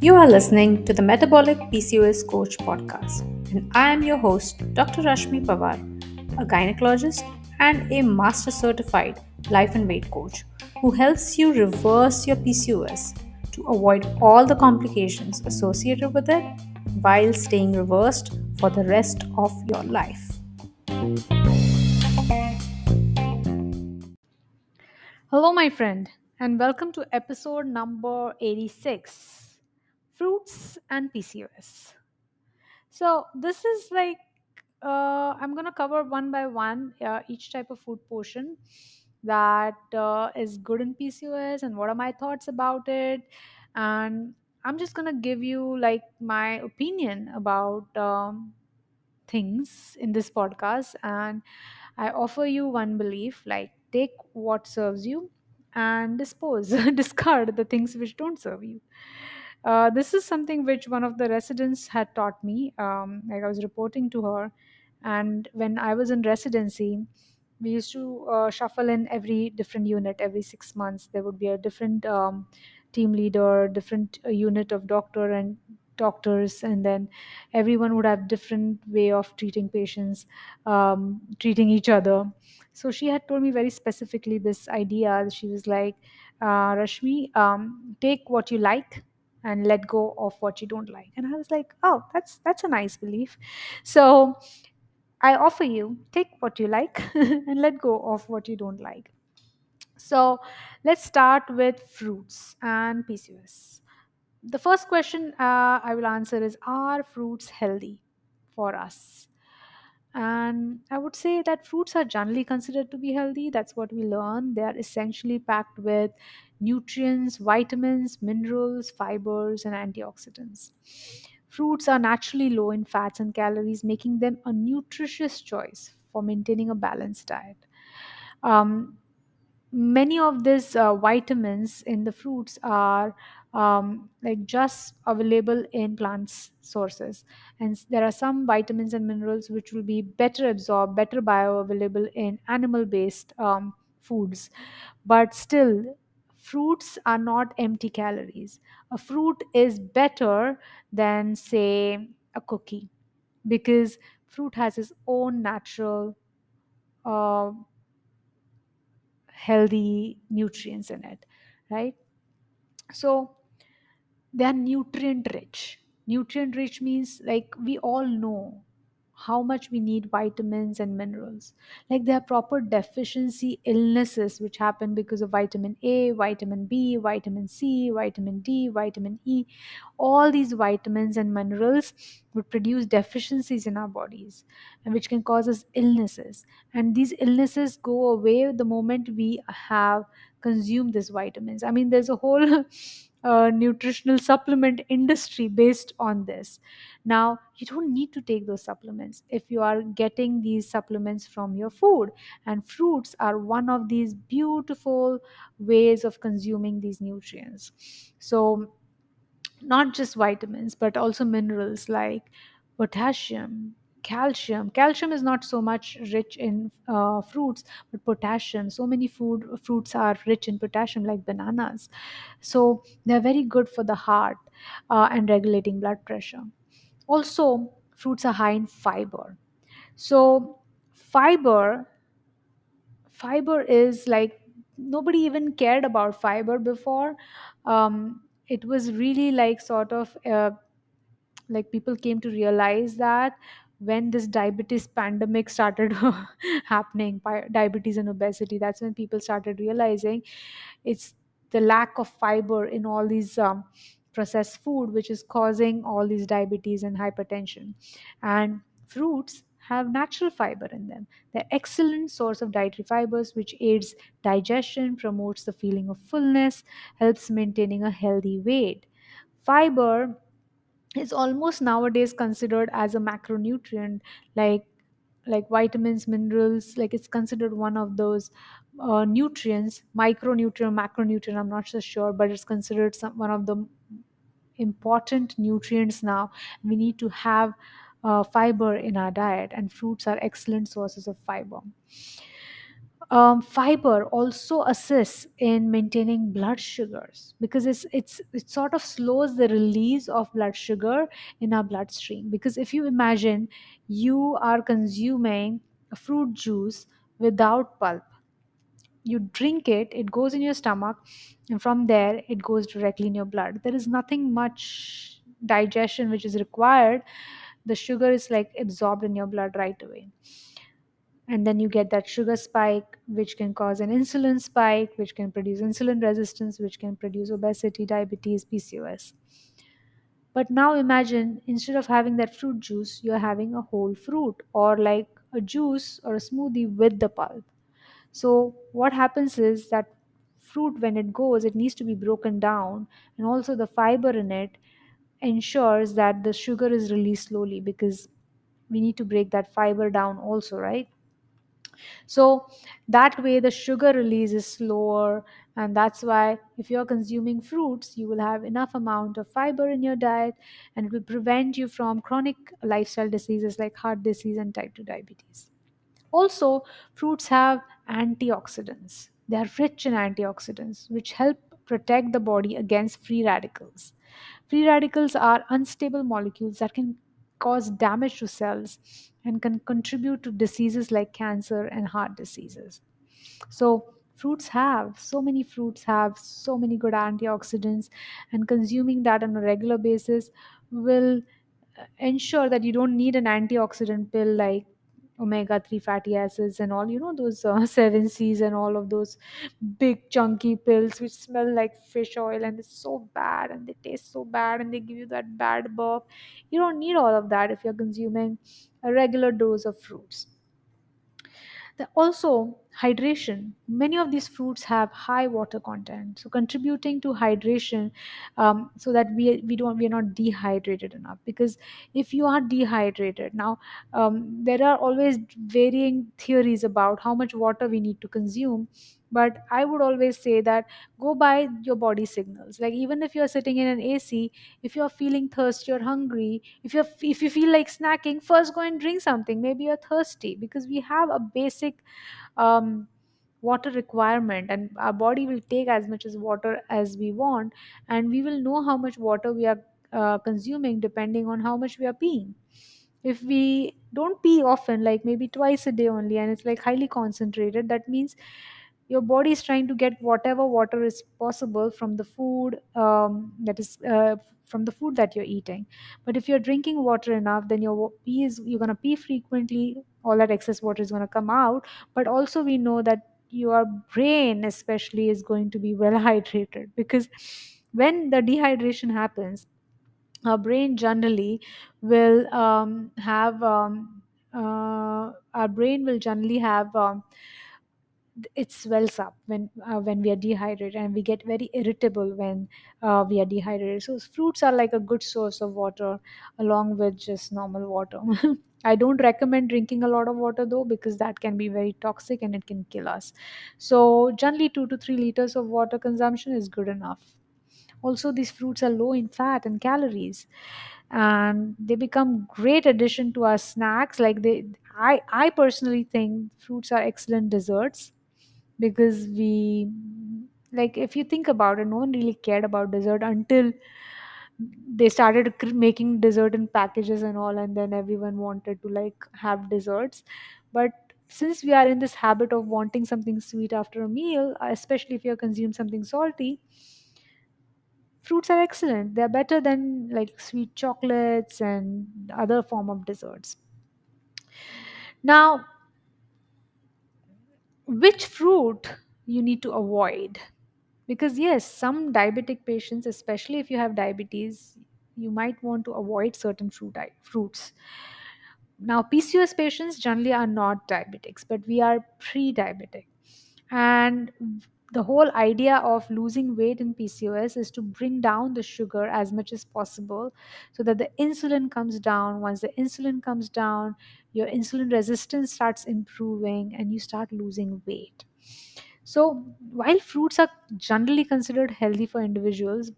You are listening to the Metabolic PCOS Coach podcast, and I am your host, Dr. Rashmi Pawar, a gynecologist and a master certified life and weight coach who helps you reverse your PCOS to avoid all the complications associated with it while staying reversed for the rest of your life. Hello, my friend, and welcome to episode number 86 fruits and PCOS. So this is like uh, I'm gonna cover one by one uh, each type of food portion that uh, is good in PCOS and what are my thoughts about it, and I'm just gonna give you like my opinion about um, things in this podcast, and I offer you one belief like take what serves you and dispose discard the things which don't serve you uh, this is something which one of the residents had taught me. Um, like I was reporting to her, and when I was in residency, we used to uh, shuffle in every different unit every six months. There would be a different um, team leader, different uh, unit of doctor and doctors, and then everyone would have different way of treating patients, um, treating each other. So she had told me very specifically this idea. She was like, uh, Rashmi, um, take what you like and let go of what you don't like. And i was like oh that's that's a nice belief. So i offer you take what you like and let go of what you don't like. So let's start with fruits and pcos the first question uh, i will answer is are fruits healthy for us and I would say that fruits are generally considered to be healthy. That's what we learn. They are essentially packed with nutrients, vitamins, minerals, fibers, and antioxidants. Fruits are naturally low in fats and calories, making them a nutritious choice for maintaining a balanced diet. Um, many of these uh, vitamins in the fruits are um, like just available in plants sources. And there are some vitamins and minerals which will be better absorbed better bioavailable in animal based um, foods. But still fruits are not empty calories. A fruit is better than say a cookie because fruit has its own natural uh, healthy nutrients in it right? So they are nutrient rich. Nutrient rich means like we all know how much we need vitamins and minerals. Like there are proper deficiency illnesses which happen because of vitamin a vitamin b vitamin c vitamin d vitamin e. All these vitamins and minerals would produce deficiencies in our bodies and which can cause us illnesses. And these illnesses go away the moment we have consumed these vitamins. I mean there's a whole uh, nutritional supplement industry based on this. Now you don't need to take those supplements if you are getting these supplements from your food. And fruits are one of these beautiful ways of consuming these nutrients. So not just vitamins but also minerals like potassium calcium. Calcium is not so much rich in uh, fruits but potassium. So many food fruits are rich in potassium like bananas. So they're very good for the heart uh, and regulating blood pressure. Also fruits are high in fiber. So fiber fiber is like nobody even cared about fiber before. Um, it was really like sort of uh, like people came to realize that when this diabetes pandemic started happening diabetes and obesity that's when people started realizing it's the lack of fiber in all these um, processed food which is causing all these diabetes and hypertension. And fruits have natural fiber in them. They're excellent source of dietary fibers which aids digestion promotes the feeling of fullness helps maintaining a healthy weight. Fiber is almost nowadays considered as a macronutrient like like vitamins minerals like it's considered one of those uh, nutrients micronutrient macronutrient i'm not so sure but it's considered some, one of the important nutrients now. We need to have uh, fiber in our diet and fruits are excellent sources of fiber um, fiber also assists in maintaining blood sugars because it's it's it sort of slows the release of blood sugar in our bloodstream. Because if you imagine you are consuming a fruit juice without pulp. You drink it it goes in your stomach and from there it goes directly in your blood. There is nothing much digestion which is required. The sugar is like absorbed in your blood right away and then you get that sugar spike which can cause an insulin spike which can produce insulin resistance which can produce obesity diabetes pcos but now imagine instead of having that fruit juice you're having a whole fruit or like a juice or a smoothie with the pulp. So what happens is that fruit when it goes it needs to be broken down and also the fiber in it ensures that the sugar is released slowly because we need to break that fiber down also right so that way the sugar release is slower and that's why if you're consuming fruits you will have enough amount of fiber in your diet and it will prevent you from chronic lifestyle diseases like heart disease and type 2 diabetes. Also fruits have antioxidants. They are rich in antioxidants which help protect the body against free radicals. Free radicals are unstable molecules that can cause damage to cells and can contribute to diseases like cancer and heart diseases. So, fruits have so many fruits have so many good antioxidants, and consuming that on a regular basis will uh, ensure that you don't need an antioxidant pill like omega 3 fatty acids and all you know those uh, 7 c's and all of those big chunky pills which smell like fish oil and it's so bad and they taste so bad and they give you that bad burp. You don't need all of that if you're consuming a regular dose of fruits. Also, hydration. Many of these fruits have high water content, so contributing to hydration, um, so that we we don't we are not dehydrated enough. Because if you are dehydrated, now um, there are always varying theories about how much water we need to consume. But I would always say that go by your body signals. Like even if you're sitting in an AC, if you're feeling thirsty or hungry, if you if you feel like snacking, first go and drink something. Maybe you're thirsty because we have a basic um, water requirement and our body will take as much as water as we want and we will know how much water we are uh, consuming depending on how much we are peeing. If we don't pee often like maybe twice a day only and it's like highly concentrated that means your body is trying to get whatever water is possible from the food um, that is uh, from the food that you're eating. But if you're drinking water enough then your pee is you're going to pee frequently all that excess water is going to come out. But also we know that your brain especially is going to be well hydrated because when the dehydration happens our brain generally will um, have um, uh, our brain will generally have um, it swells up when uh, when we are dehydrated and we get very irritable when uh, we are dehydrated. So fruits are like a good source of water along with just normal water. I don't recommend drinking a lot of water though because that can be very toxic and it can kill us. So generally 2 to 3 liters of water consumption is good enough. Also these fruits are low in fat and calories and they become great addition to our snacks. Like they i i personally think fruits are excellent desserts because we like if you think about it no one really cared about dessert until they started making dessert in packages and all and then everyone wanted to like have desserts. But since we are in this habit of wanting something sweet after a meal especially if you consume something salty fruits are excellent. They're better than like sweet chocolates and other form of desserts. Now which fruit you need to avoid? Because yes some diabetic patients especially if you have diabetes you might want to avoid certain fruit fruits. Now pcos patients generally are not diabetics but we are pre-diabetic. And the whole idea of losing weight in pcos is to bring down the sugar as much as possible so that the insulin comes down once the insulin comes down your insulin resistance starts improving and you start losing weight so, while fruits are generally considered healthy for individuals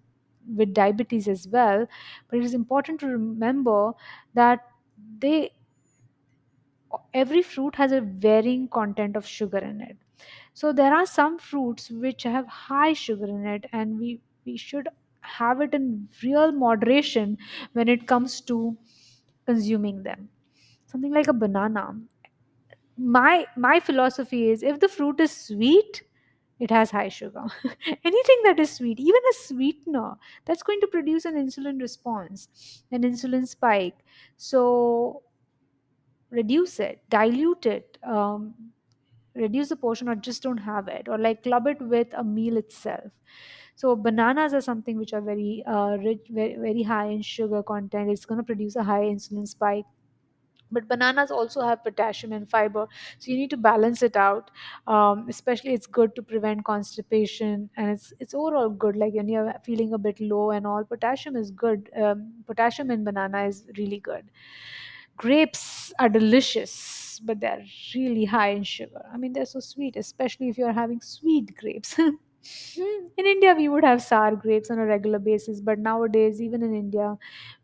with diabetes as well, but it is important to remember that they every fruit has a varying content of sugar in it. So there are some fruits which have high sugar in it and we we should have it in real moderation when it comes to consuming them. Something like a banana. My my philosophy is if the fruit is sweet it has high sugar. Anything that is sweet even a sweetener that's going to produce an insulin response an insulin spike. So reduce it dilute it um, reduce the portion or just don't have it or like club it with a meal itself. So bananas are something which are very uh, rich very, high in sugar content. It's going to produce a high insulin spike. But bananas also have potassium and fiber so you need to balance it out. Um, especially it's good to prevent constipation and it's it's overall good like when you're feeling a bit low and all potassium is good um, potassium in banana is really good. Grapes are delicious but they're really high in sugar. I mean they're so sweet especially if you're having sweet grapes. In india we would have sour grapes on a regular basis but nowadays even in india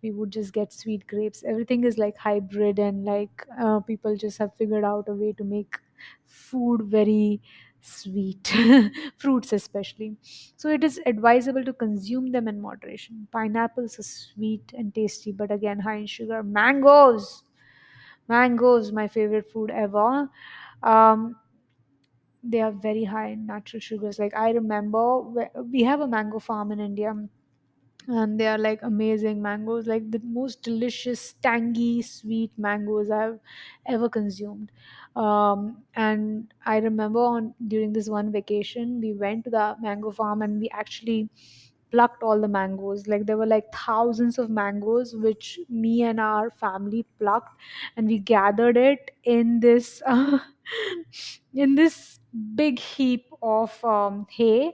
we would just get sweet grapes. Everything is like hybrid and like uh, people just have figured out a way to make food very sweet. Fruits especially. So it is advisable to consume them in moderation. Pineapples are sweet and tasty but again high in sugar. Mangoes mangoes my favorite food ever. Um, they are very high in natural sugars. Like i remember we have a mango farm in india and they are like amazing mangoes like the most delicious tangy sweet mangoes i've ever consumed. Um, and i remember on during this one vacation we went to the mango farm and we actually plucked all the mangoes. Like there were like thousands of mangoes which me and our family plucked and we gathered it in this uh, in this big heap of um, hay.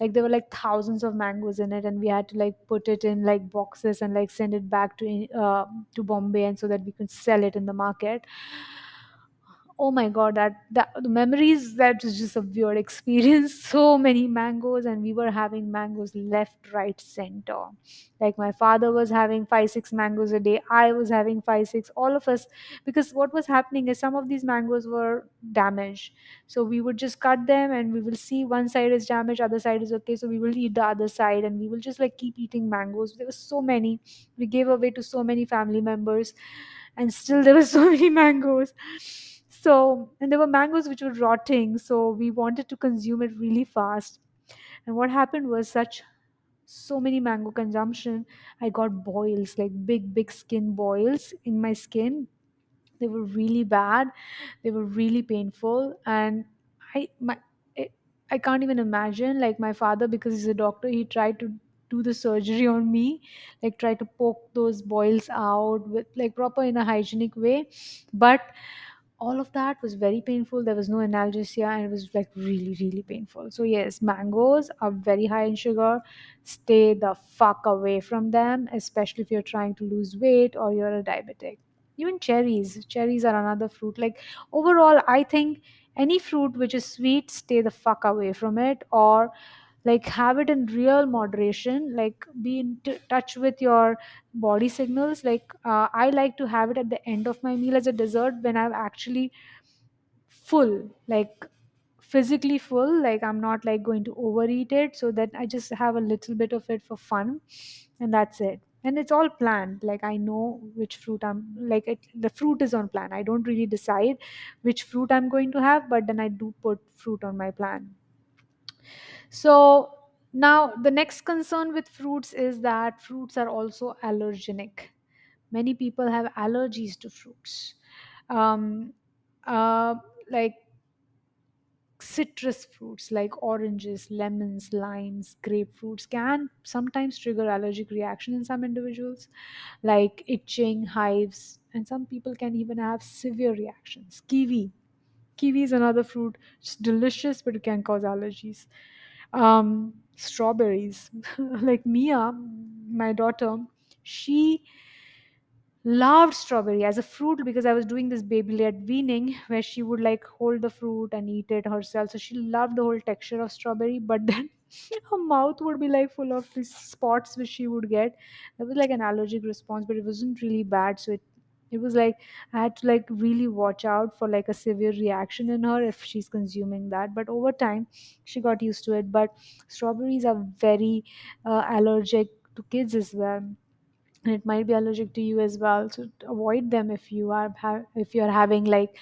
Like there were like thousands of mangoes in it and we had to like put it in like boxes and like send it back to uh, to bombay and so that we could sell it in the market oh my god that that the memories that was just a weird experience. So many mangoes and we were having mangoes left right center. Like my father was having five six mangoes a day. I was having five six all of us. Because what was happening is some of these mangoes were damaged. So we would just cut them and we will see one side is damaged other side is okay. So we will eat the other side and we will just like keep eating mangoes. There were so many. We gave away to so many family members and still there were so many mangoes so and there were mangoes which were rotting so we wanted to consume it really fast. And what happened was such so many mango consumption i got boils like big big skin boils in my skin. They were really bad. They were really painful. And i my i I can't even imagine like my father because he's a doctor he tried to do the surgery on me like try to poke those boils out with like proper in a hygienic way. But all of that was very painful. There was no analgesia and it was like really really painful. So yes mangoes are very high in sugar. Stay the fuck away from them especially if you're trying to lose weight or you're a diabetic. Even cherries cherries are another fruit. Like overall i think any fruit which is sweet stay the fuck away from it or like have it in real moderation like be in t- touch with your body signals. Like uh, i like to have it at the end of my meal as a dessert when i'm actually full like physically full like i'm not like going to overeat it so that i just have a little bit of it for fun and that's it. And it's all planned like i know which fruit i'm like it, the fruit is on plan. I don't really decide which fruit i'm going to have but then i do put fruit on my plan so now the next concern with fruits is that fruits are also allergenic. Many people have allergies to fruits. Um, uh, like citrus fruits like oranges, lemons, limes, grapefruits can sometimes trigger allergic reaction in some individuals, like itching, hives, and some people can even have severe reactions. Kiwi. Kiwi is another fruit. It's delicious, but it can cause allergies um, strawberries. like Mia, my daughter, she loved strawberry as a fruit because I was doing this baby led weaning where she would like hold the fruit and eat it herself. So she loved the whole texture of strawberry, but then her mouth would be like full of these spots which she would get. that was like an allergic response, but it wasn't really bad. So it it was like i had to like really watch out for like a severe reaction in her if she's consuming that but over time she got used to it. But strawberries are very uh, allergic to kids as well and it might be allergic to you as well so avoid them if you are ha- if you're having like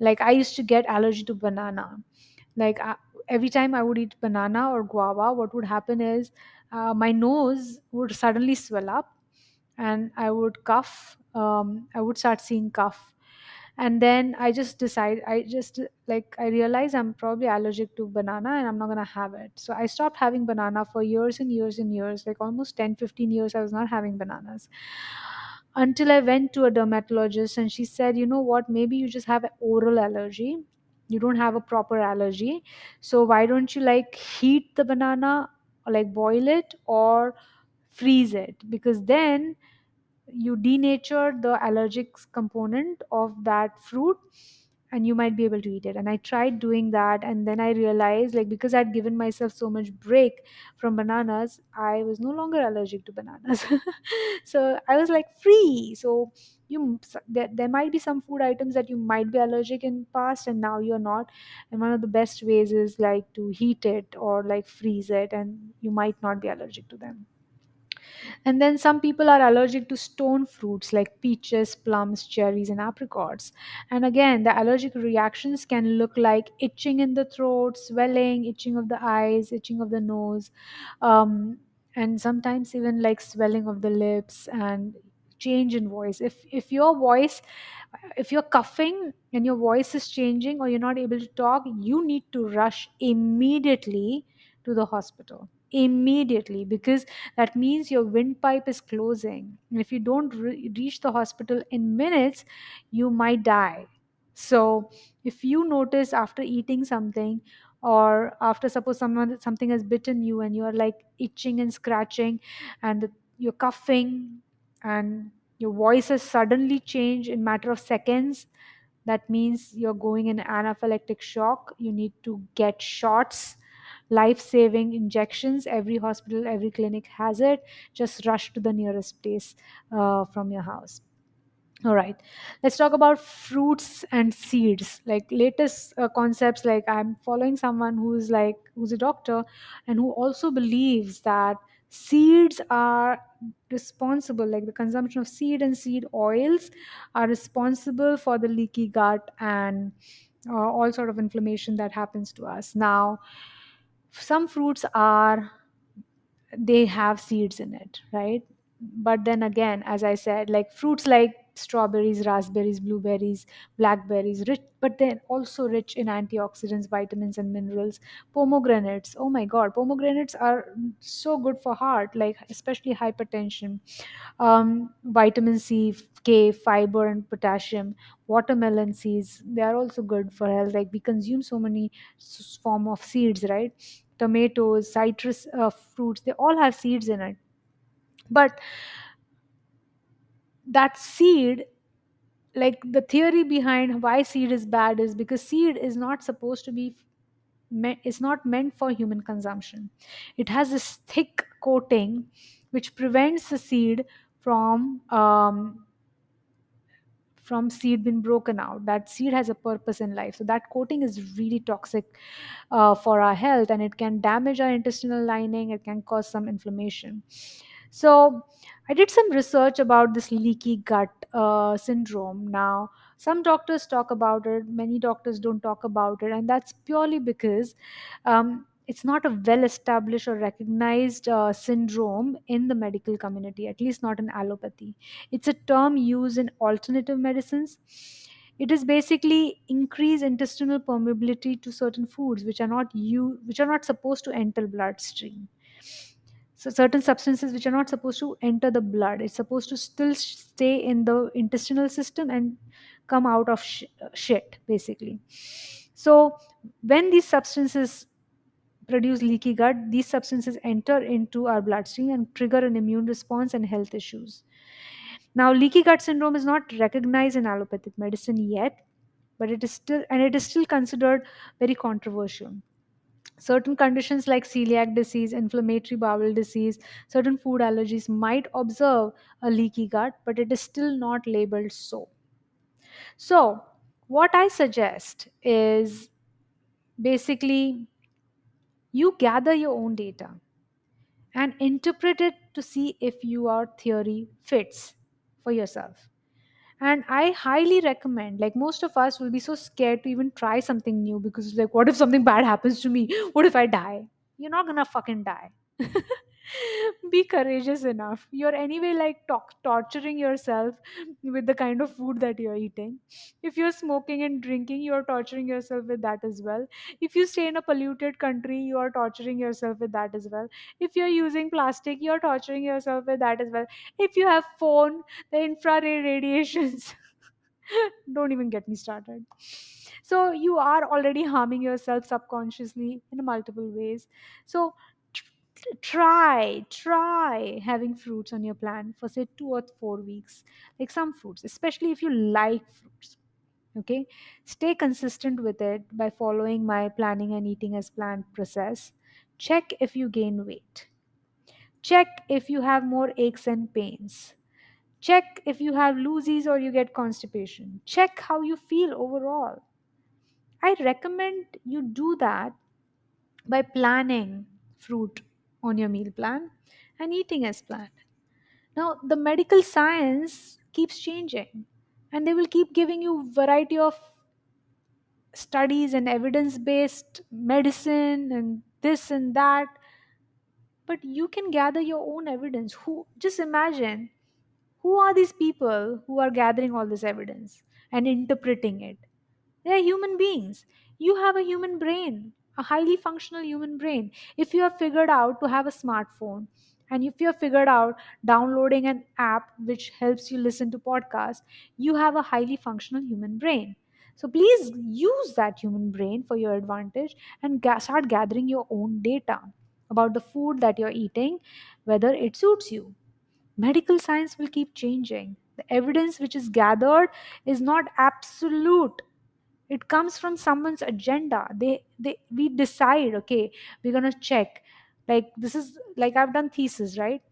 like i used to get allergy to banana. Like every time i would eat banana or guava what would happen is uh, my nose would suddenly swell up and i would cough um, i would start seeing cough. And then i just decide i just like i realize i'm probably allergic to banana and i'm not going to have it. So i stopped having banana for years and years and years like almost 10, 15 years i was not having bananas. Until i went to a dermatologist and she said you know what? Maybe you just have an oral allergy. You don't have a proper allergy. So why don't you like heat the banana or like boil it or freeze it? Because then you denature the allergic component of that fruit and you might be able to eat it. And i tried doing that and then i realized like because i'd given myself so much break from bananas i was no longer allergic to bananas. So i was like free. So you there, there might be some food items that you might be allergic in past and now you're not. And one of the best ways is like to heat it or like freeze it and you might not be allergic to them and then some people are allergic to stone fruits like peaches, plums, cherries, and apricots. And again, the allergic reactions can look like itching in the throat, swelling, itching of the eyes, itching of the nose, um, and sometimes even like swelling of the lips and change in voice. If if your voice if you're coughing and your voice is changing or you're not able to talk, you need to rush immediately to the hospital. Immediately, because that means your windpipe is closing. And if you don't re- reach the hospital in minutes, you might die. So, if you notice after eating something, or after suppose someone something has bitten you and you are like itching and scratching and the, you're coughing and your voice has suddenly changed in matter of seconds that means you're going in anaphylactic shock you need to get shots life saving injections every hospital every clinic has it just rush to the nearest place uh, from your house all right, let's talk about fruits and seeds. Like latest uh, concepts, like I'm following someone who's like who's a doctor and who also believes that seeds are responsible, like the consumption of seed and seed oils are responsible for the leaky gut and uh, all sort of inflammation that happens to us. Now, some fruits are they have seeds in it, right? But then again, as I said, like fruits like strawberries, raspberries, blueberries, blackberries, rich, but they're also rich in antioxidants, vitamins, and minerals. Pomegranates, oh my god, pomegranates are so good for heart, like especially hypertension. Um, vitamin C, K, fiber, and potassium. Watermelon seeds, they are also good for health. Like we consume so many form of seeds, right? tomatoes, citrus uh, fruits, they all have seeds in it. But that seed, like the theory behind why seed is bad is because seed is not supposed to be, it's not meant for human consumption. It has this thick coating which prevents the seed from um, from seed being broken out. That seed has a purpose in life. So that coating is really toxic uh, for our health and it can damage our intestinal lining. It can cause some inflammation so i did some research about this leaky gut uh, syndrome now some doctors talk about it many doctors don't talk about it and that's purely because um, it's not a well established or recognized uh, syndrome in the medical community at least not in allopathy it's a term used in alternative medicines. It is basically increased intestinal permeability to certain foods which are not you which are not supposed to enter bloodstream. So certain substances which are not supposed to enter the blood, it's supposed to still stay in the intestinal system and come out of sh- uh, shit basically. So when these substances produce leaky gut, these substances enter into our bloodstream and trigger an immune response and health issues. Now, leaky gut syndrome is not recognized in allopathic medicine yet, but it is still and it is still considered very controversial. Certain conditions like celiac disease inflammatory bowel disease certain food allergies might observe a leaky gut but it is still not labeled so. So what i suggest is basically you gather your own data and interpret it to see if your theory fits for yourself and i highly recommend like most of us will be so scared to even try something new because like what if something bad happens to me? What if i die? You're not gonna fucking die be courageous enough. You're anyway like torturing yourself with the kind of food that you're eating. If you're smoking and drinking you're torturing yourself with that as well. If you stay in a polluted country you are torturing yourself with that as well. If you're using plastic you're torturing yourself with that as well. If you have phone the infrared radiations don't even get me started. So you are already harming yourself subconsciously in multiple ways. So try try having fruits on your plan for say 2 or 4 weeks like some fruits especially if you like fruits okay? Stay consistent with it by following my planning and eating as planned process. Check if you gain weight. Check if you have more aches and pains. Check if you have loosies or you get constipation. Check how you feel overall. I recommend you do that by planning fruit on your meal plan and eating as planned. Now the medical science keeps changing and they will keep giving you variety of studies and evidence based medicine and this and that but you can gather your own evidence. Who just imagine who are these people who are gathering all this evidence and interpreting it? They are human beings. You have a human brain a highly functional human brain. If you have figured out to have a smartphone and if you have figured out downloading an app which helps you listen to podcasts you have a highly functional human brain. So please use that human brain for your advantage and ga- start gathering your own data about the food that you're eating whether it suits you. Medical science will keep changing. The evidence which is gathered is not absolute it comes from someone's agenda. They they we decide okay we're going to check. Like this is like i've done thesis right?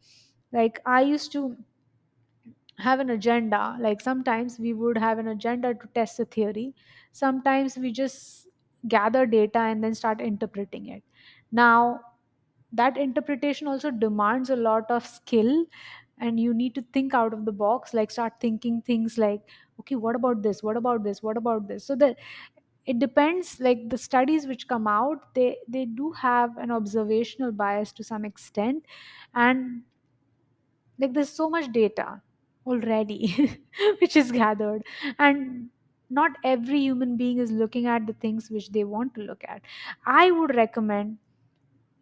Like i used to have an agenda. Like sometimes we would have an agenda to test a theory. Sometimes we just gather data and then start interpreting it. Now that interpretation also demands a lot of skill and you need to think out of the box like start thinking things like okay what about this? What about this? What about this? So that it depends like the studies which come out they they do have an observational bias to some extent. And like there's so much data already which is gathered. And not every human being is looking at the things which they want to look at. I would recommend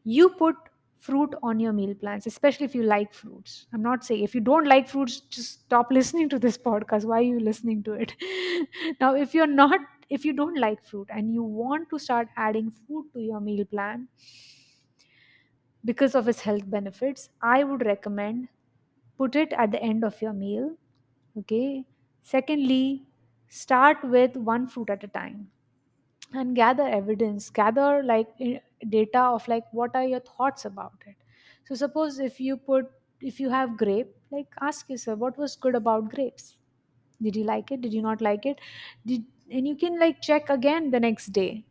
you put fruit on your meal plans especially if you like fruits. I'm not saying if you don't like fruits just stop listening to this podcast. Why are you listening to it? Now if you're not if you don't like fruit and you want to start adding food to your meal plan because of its health benefits i would recommend put it at the end of your meal okay? Secondly start with one fruit at a time and gather evidence. Gather like i- data of like what are your thoughts about it? So suppose if you put if you have grape like ask yourself what was good about grapes? Did you like it? Did you not like it? Did and you can like check again the next day.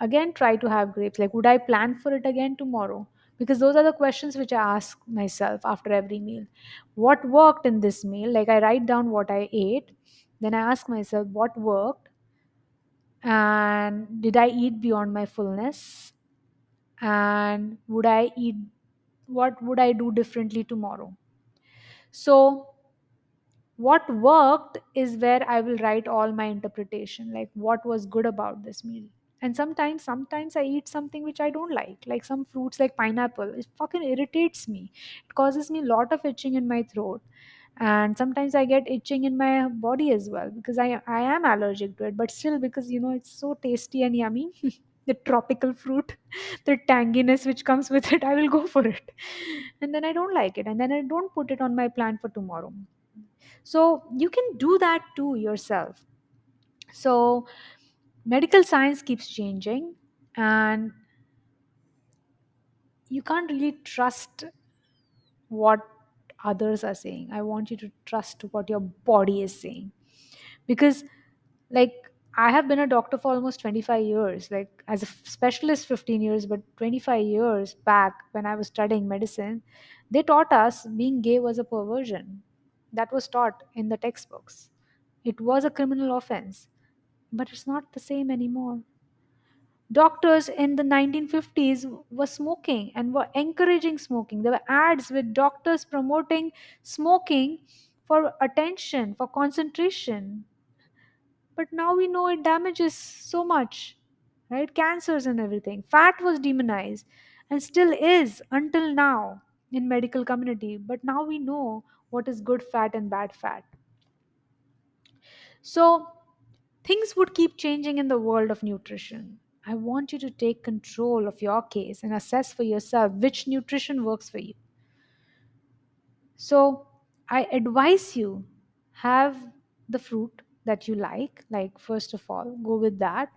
Again try to have grapes. Like would i plan for it again tomorrow? Because those are the questions which i ask myself after every meal. What worked in this meal? Like i write down what i ate. Then i ask myself what worked? And did i eat beyond my fullness and would i eat what would i do differently tomorrow? So what worked is where i will write all my interpretation like what was good about this meal. And sometimes sometimes i eat something which i don't like like some fruits like pineapple. It fucking irritates me. It causes me a lot of itching in my throat. And sometimes i get itching in my body as well because i i am allergic to it but still because you know it's so tasty and yummy the tropical fruit the tanginess which comes with it i will go for it and then i don't like it and then i don't put it on my plan for tomorrow so you can do that too yourself so medical science keeps changing and you can't really trust what others are saying. I want you to trust what your body is saying. Because, like, I have been a doctor for almost 25 years, like, as a specialist, 15 years, but 25 years back when I was studying medicine, they taught us being gay was a perversion. That was taught in the textbooks. It was a criminal offense, but it's not the same anymore doctors in the 1950s were smoking and were encouraging smoking there were ads with doctors promoting smoking for attention for concentration but now we know it damages so much right? Cancers and everything. Fat was demonized and still is until now in medical community. But now we know what is good fat and bad fat. So things would keep changing in the world of nutrition. I want you to take control of your case and assess for yourself which nutrition works for you. So, I advise you have the fruit that you like. Like, first of all, go with that.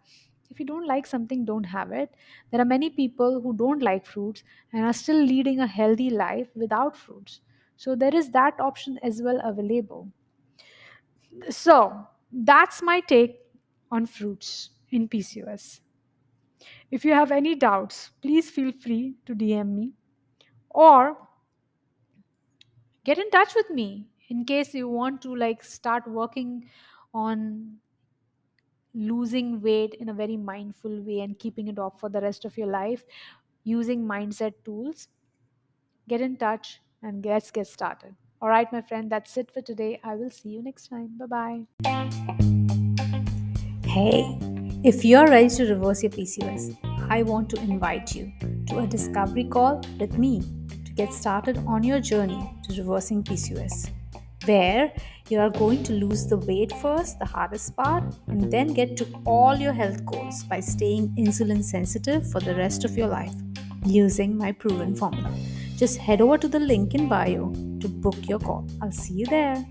If you don't like something, don't have it. There are many people who don't like fruits and are still leading a healthy life without fruits. So, there is that option as well available. So, that's my take on fruits in PCOS. If you have any doubts, please feel free to DM me or get in touch with me in case you want to like start working on losing weight in a very mindful way and keeping it off for the rest of your life using mindset tools. Get in touch and let's get started. All right, my friend, that's it for today. I will see you next time. Bye bye. Hey, if you're ready to reverse your PCOS, I want to invite you to a discovery call with me to get started on your journey to reversing PCOS, where you are going to lose the weight first, the hardest part, and then get to all your health goals by staying insulin sensitive for the rest of your life using my proven formula. Just head over to the link in bio to book your call. I'll see you there.